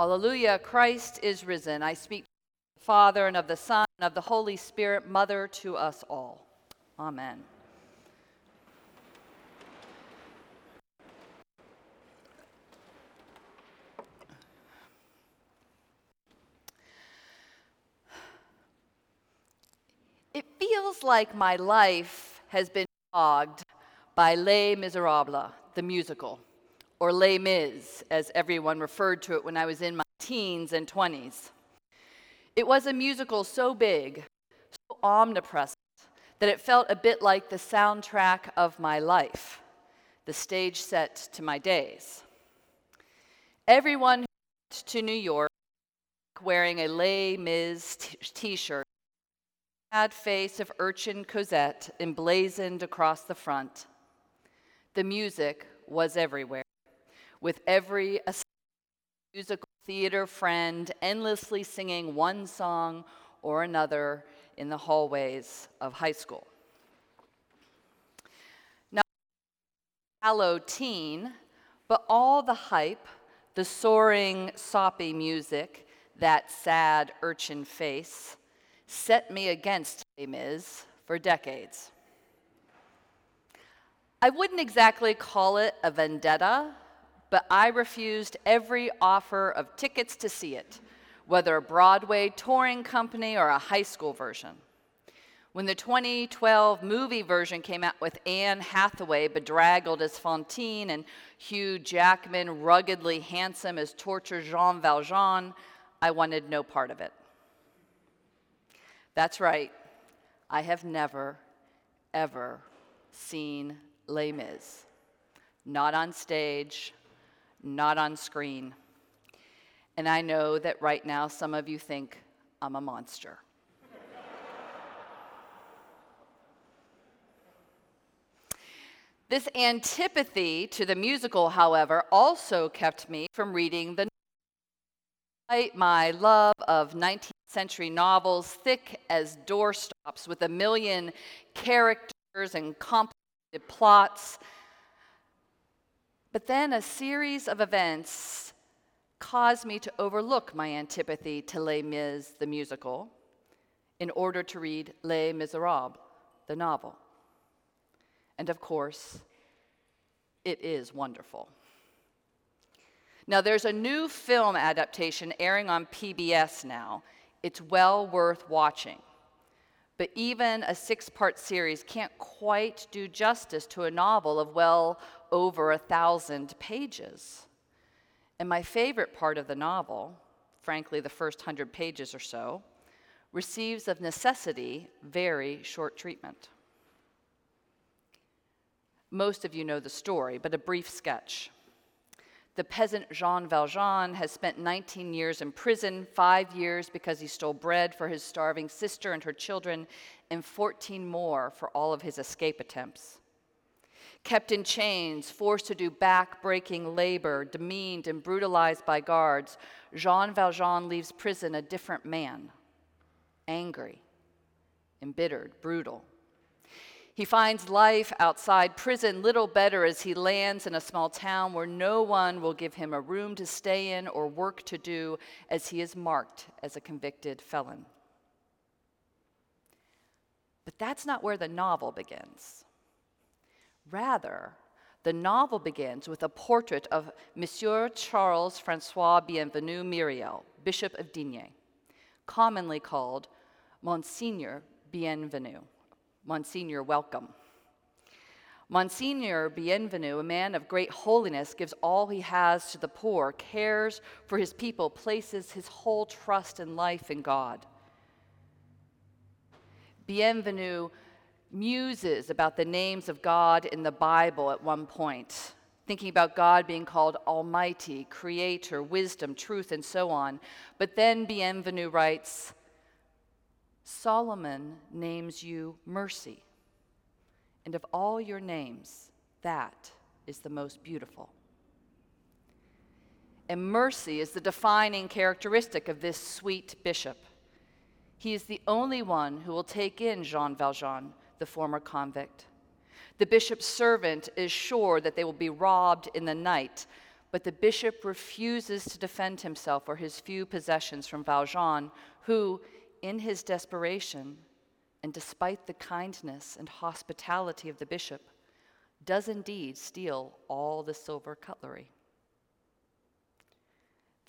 Alleluia, Christ is risen. I speak of the Father and of the Son and of the Holy Spirit, Mother to us all. Amen. It feels like my life has been dogged by Les Miserables, the musical, or Les Mis, as everyone referred to it when I was in my teens and 20s. It was a musical so big, so omnipresent, that it felt a bit like the soundtrack of my life, the stage set to my days. Everyone who went to New York wearing a Les Mis t shirt sad face of urchin Cosette emblazoned across the front. The music was everywhere, with every musical theater friend endlessly singing one song or another in the hallways of high school. Now, hello teen, but all the hype, the soaring, soppy music, that sad urchin face, set me against Les Mis for decades. I wouldn't exactly call it a vendetta, but I refused every offer of tickets to see it, whether a Broadway touring company or a high school version. When the 2012 movie version came out with Anne Hathaway bedraggled as Fantine and Hugh Jackman ruggedly handsome as tortured Jean Valjean, I wanted no part of it. That's right. I have never, ever seen Les Mis. Not on stage, not on screen. And I know that right now some of you think I'm a monster. This antipathy to the musical, however, also kept me from reading the my love of 19th century novels, thick as doorstops, with a million characters and complicated plots. But then a series of events caused me to overlook my antipathy to Les Mis, the musical, in order to read Les Miserables, the novel. And of course, it is wonderful. Now, there's a new film adaptation airing on PBS now. It's well worth watching. But even a six part series can't quite do justice to a novel of well over a thousand pages. And my favorite part of the novel, frankly, the first hundred pages or so, receives of necessity very short treatment. Most of you know the story, but a brief sketch. The peasant Jean Valjean has spent 19 years in prison, five years because he stole bread for his starving sister and her children, and 14 more for all of his escape attempts. Kept in chains, forced to do back breaking labor, demeaned and brutalized by guards, Jean Valjean leaves prison a different man angry, embittered, brutal. He finds life outside prison little better as he lands in a small town where no one will give him a room to stay in or work to do as he is marked as a convicted felon. But that's not where the novel begins. Rather, the novel begins with a portrait of Monsieur Charles Francois Bienvenu Myriel, Bishop of Digne, commonly called Monsignor Bienvenu. Monsignor, welcome. Monsignor Bienvenu, a man of great holiness, gives all he has to the poor, cares for his people, places his whole trust and life in God. Bienvenu muses about the names of God in the Bible at one point, thinking about God being called Almighty, Creator, Wisdom, Truth, and so on. But then Bienvenu writes, Solomon names you mercy. And of all your names, that is the most beautiful. And mercy is the defining characteristic of this sweet bishop. He is the only one who will take in Jean Valjean, the former convict. The bishop's servant is sure that they will be robbed in the night, But the bishop refuses to defend himself or his few possessions from Valjean, who, in his desperation, and despite the kindness and hospitality of the bishop, does indeed steal all the silver cutlery.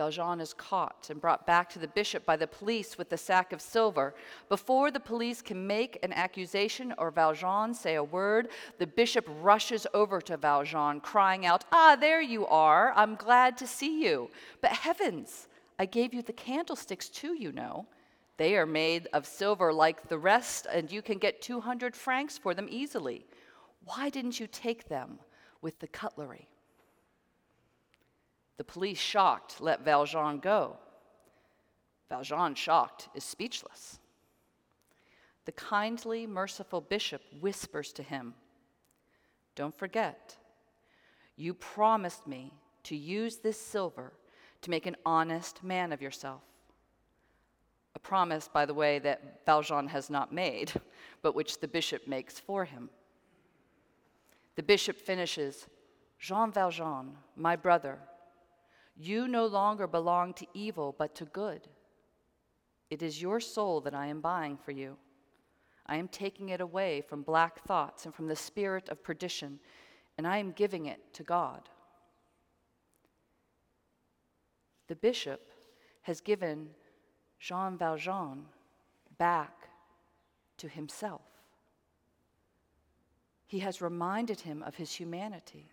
Valjean is caught and brought back to the bishop by the police with the sack of silver. Before the police can make an accusation or Valjean say a word, the bishop rushes over to Valjean, crying out, Ah, there you are. I'm glad to see you. But heavens, I gave you the candlesticks too, you know. They are made of silver like the rest, and you can get 200 francs for them easily. Why didn't you take them with the cutlery? The police, shocked, let Valjean go. Valjean, shocked, is speechless. The kindly, merciful bishop whispers to him, Don't forget, you promised me to use this silver to make an honest man of yourself. A promise, by the way, that Valjean has not made, but which the bishop makes for him. The bishop finishes Jean Valjean, my brother, you no longer belong to evil, but to good. It is your soul that I am buying for you. I am taking it away from black thoughts and from the spirit of perdition, and I am giving it to God. The bishop has given Jean Valjean back to himself. He has reminded him of his humanity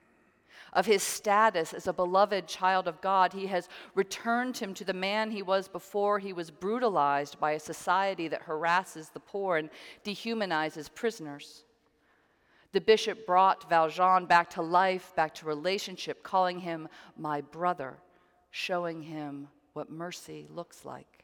of his status as a beloved child of God. He has returned him to the man he was before he was brutalized by a society that harasses the poor and dehumanizes prisoners. The bishop brought Valjean back to life, back to relationship, calling him my brother, showing him what mercy looks like.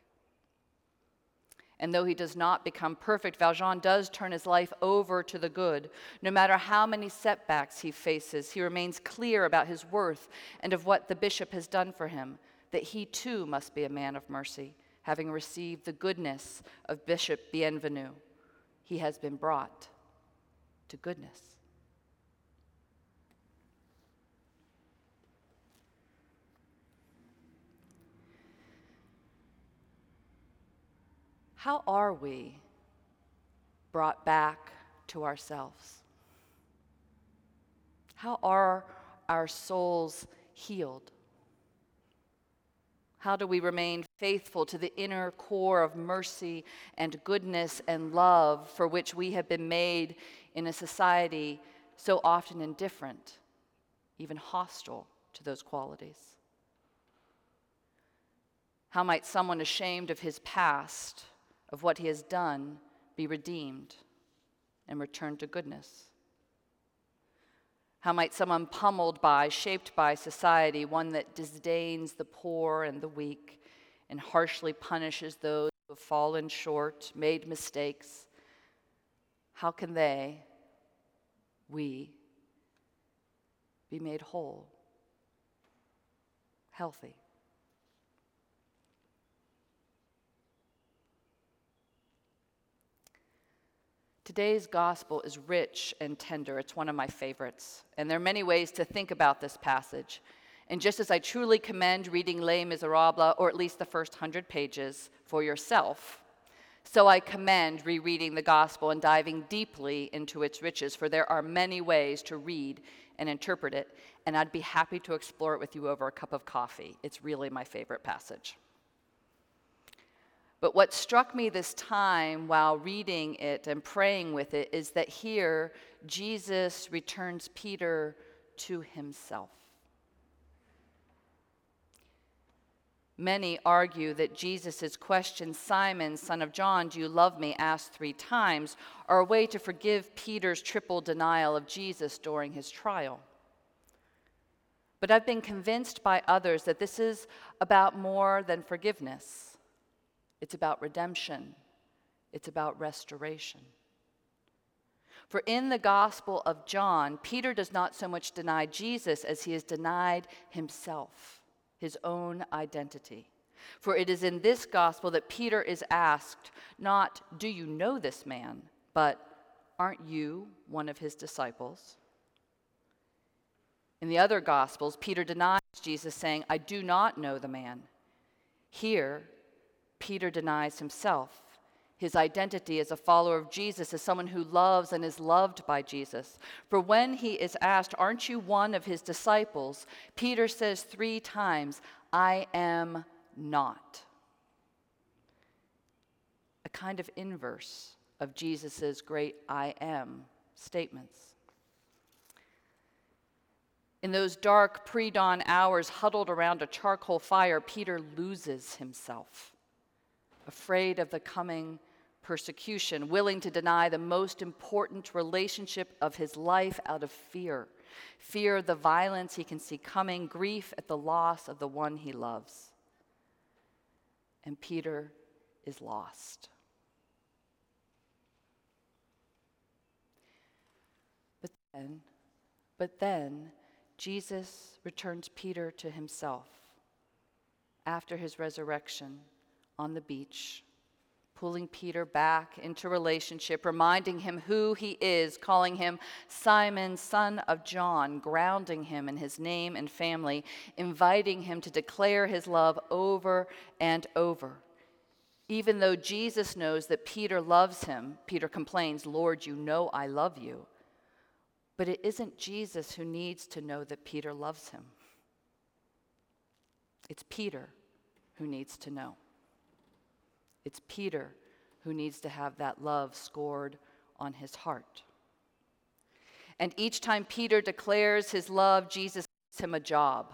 And though he does not become perfect, Valjean does turn his life over to the good. No matter how many setbacks he faces, he remains clear about his worth and of what the bishop has done for him, that he too must be a man of mercy, having received the goodness of Bishop Bienvenu. He has been brought to goodness. How are we brought back to ourselves? How are our souls healed? How do we remain faithful to the inner core of mercy and goodness and love for which we have been made in a society so often indifferent, even hostile to those qualities? How might someone ashamed of his past of what he has done be redeemed and returned to goodness? How might someone pummeled by, shaped by society, one that disdains the poor and the weak and harshly punishes those who have fallen short, made mistakes, how can they, we, be made whole, healthy? Today's gospel is rich and tender. It's one of my favorites. And there are many ways to think about this passage. And just as I truly commend reading Les Miserables, or at least the first hundred pages, for yourself, so I commend rereading the gospel and diving deeply into its riches, for there are many ways to read and interpret it, and I'd be happy to explore it with you over a cup of coffee. It's really my favorite passage. But what struck me this time while reading it and praying with it is that here Jesus returns Peter to himself. Many argue that Jesus' question, Simon, son of John, do you love me, asked three times, are a way to forgive Peter's triple denial of Jesus during his trial. But I've been convinced by others that this is about more than forgiveness. It's about redemption, it's about restoration. For in the Gospel of John, Peter does not so much deny Jesus as he has denied himself, his own identity. For it is in this gospel that Peter is asked, not, Do you know this man? but, Aren't you one of his disciples? In the other gospels, Peter denies Jesus, saying, I do not know the man. Here, Peter denies himself. His identity as a follower of Jesus, as someone who loves and is loved by Jesus. For when he is asked, Aren't you one of his disciples? Peter says three times, I am not. A kind of inverse of Jesus' great I am statements. In those dark pre dawn hours, huddled around a charcoal fire, Peter loses himself, afraid of the coming persecution, willing to deny the most important relationship of his life out of fear fear of the violence he can see coming, grief at the loss of the one he loves. And Peter is lost. But then, but then, Jesus returns Peter to himself after his resurrection on the beach, pulling Peter back into relationship, reminding him who he is, calling him Simon, son of John, grounding him in his name and family, inviting him to declare his love over and over. Even though Jesus knows that Peter loves him, Peter complains, Lord, you know I love you. But it isn't Jesus who needs to know that Peter loves him. It's Peter who needs to know. It's Peter who needs to have that love scored on his heart. And each time Peter declares his love, Jesus gives him a job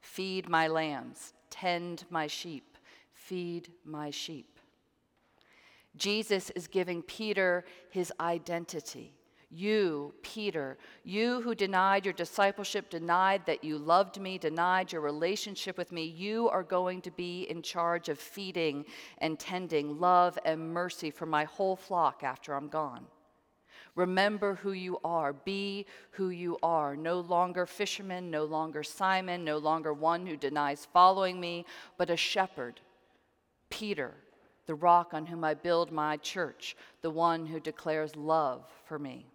feed my lambs, tend my sheep, feed my sheep. Jesus is giving Peter his identity. You, Peter, you who denied your discipleship, denied that you loved me, denied your relationship with me, you are going to be in charge of feeding and tending love and mercy for my whole flock after I'm gone. Remember who you are. Be who you are. No longer fisherman, no longer Simon, no longer one who denies following me, but a shepherd. Peter, the rock on whom I build my church, the one who declares love for me.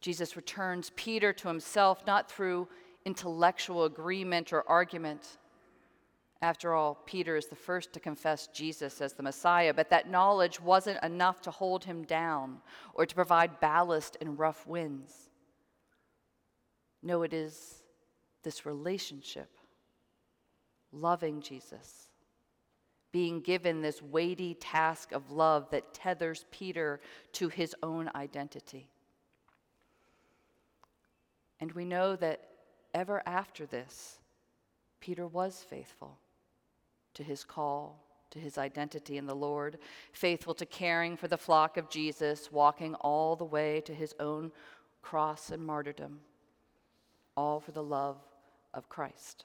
Jesus returns Peter to himself not through intellectual agreement or argument. After all, Peter is the first to confess Jesus as the Messiah, but that knowledge wasn't enough to hold him down or to provide ballast in rough winds. No, it is this relationship, loving Jesus, being given this weighty task of love that tethers Peter to his own identity. And we know that ever after this, Peter was faithful to his call, to his identity in the Lord, faithful to caring for the flock of Jesus, walking all the way to his own cross and martyrdom, all for the love of Christ.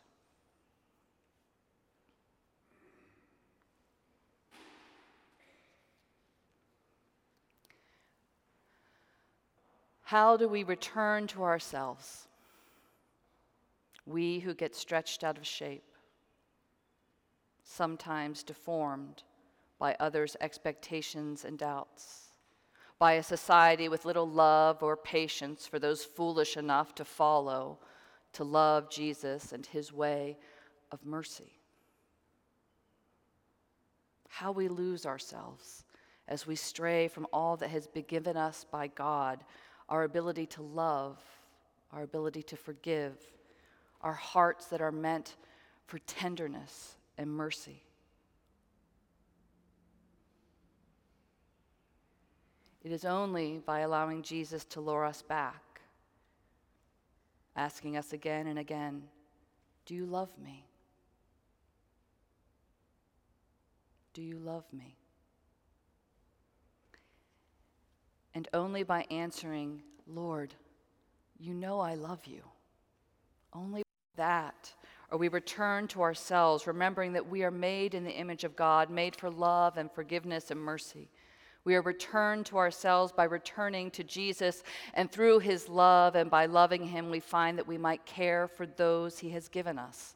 How do we return to ourselves? We who get stretched out of shape, sometimes deformed by others' expectations and doubts, by a society with little love or patience for those foolish enough to follow, to love Jesus and his way of mercy. How we lose ourselves as we stray from all that has been given us by God our ability to love, our ability to forgive, our hearts that are meant for tenderness and mercy. It is only by allowing Jesus to lure us back, asking us again and again, Do you love me? Do you love me? And only by answering, Lord, you know I love you. Only that or we return to ourselves, remembering that we are made in the image of God, made for love and forgiveness and mercy. We are returned to ourselves by returning to Jesus, and through his love and by loving him, we find that we might care for those he has given us,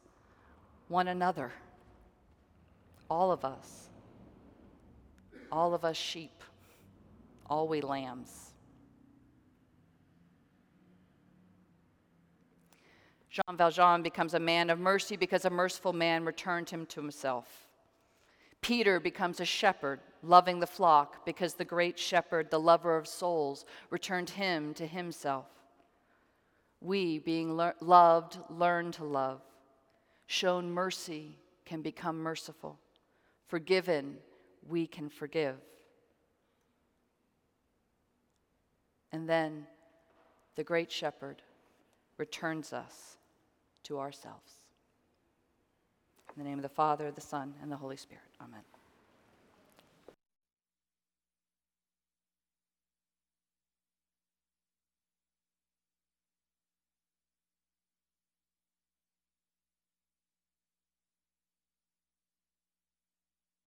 one another, all of us, all of us sheep all we lambs. Jean Valjean becomes a man of mercy because a merciful man returned him to himself. Peter becomes a shepherd, loving the flock because the great shepherd, the lover of souls, returned him to himself. We, being le- loved, learn to love. Shown mercy can become merciful. Forgiven, we can forgive. And then the great shepherd returns us to ourselves. In the name of the Father, the Son, and the Holy Spirit. Amen.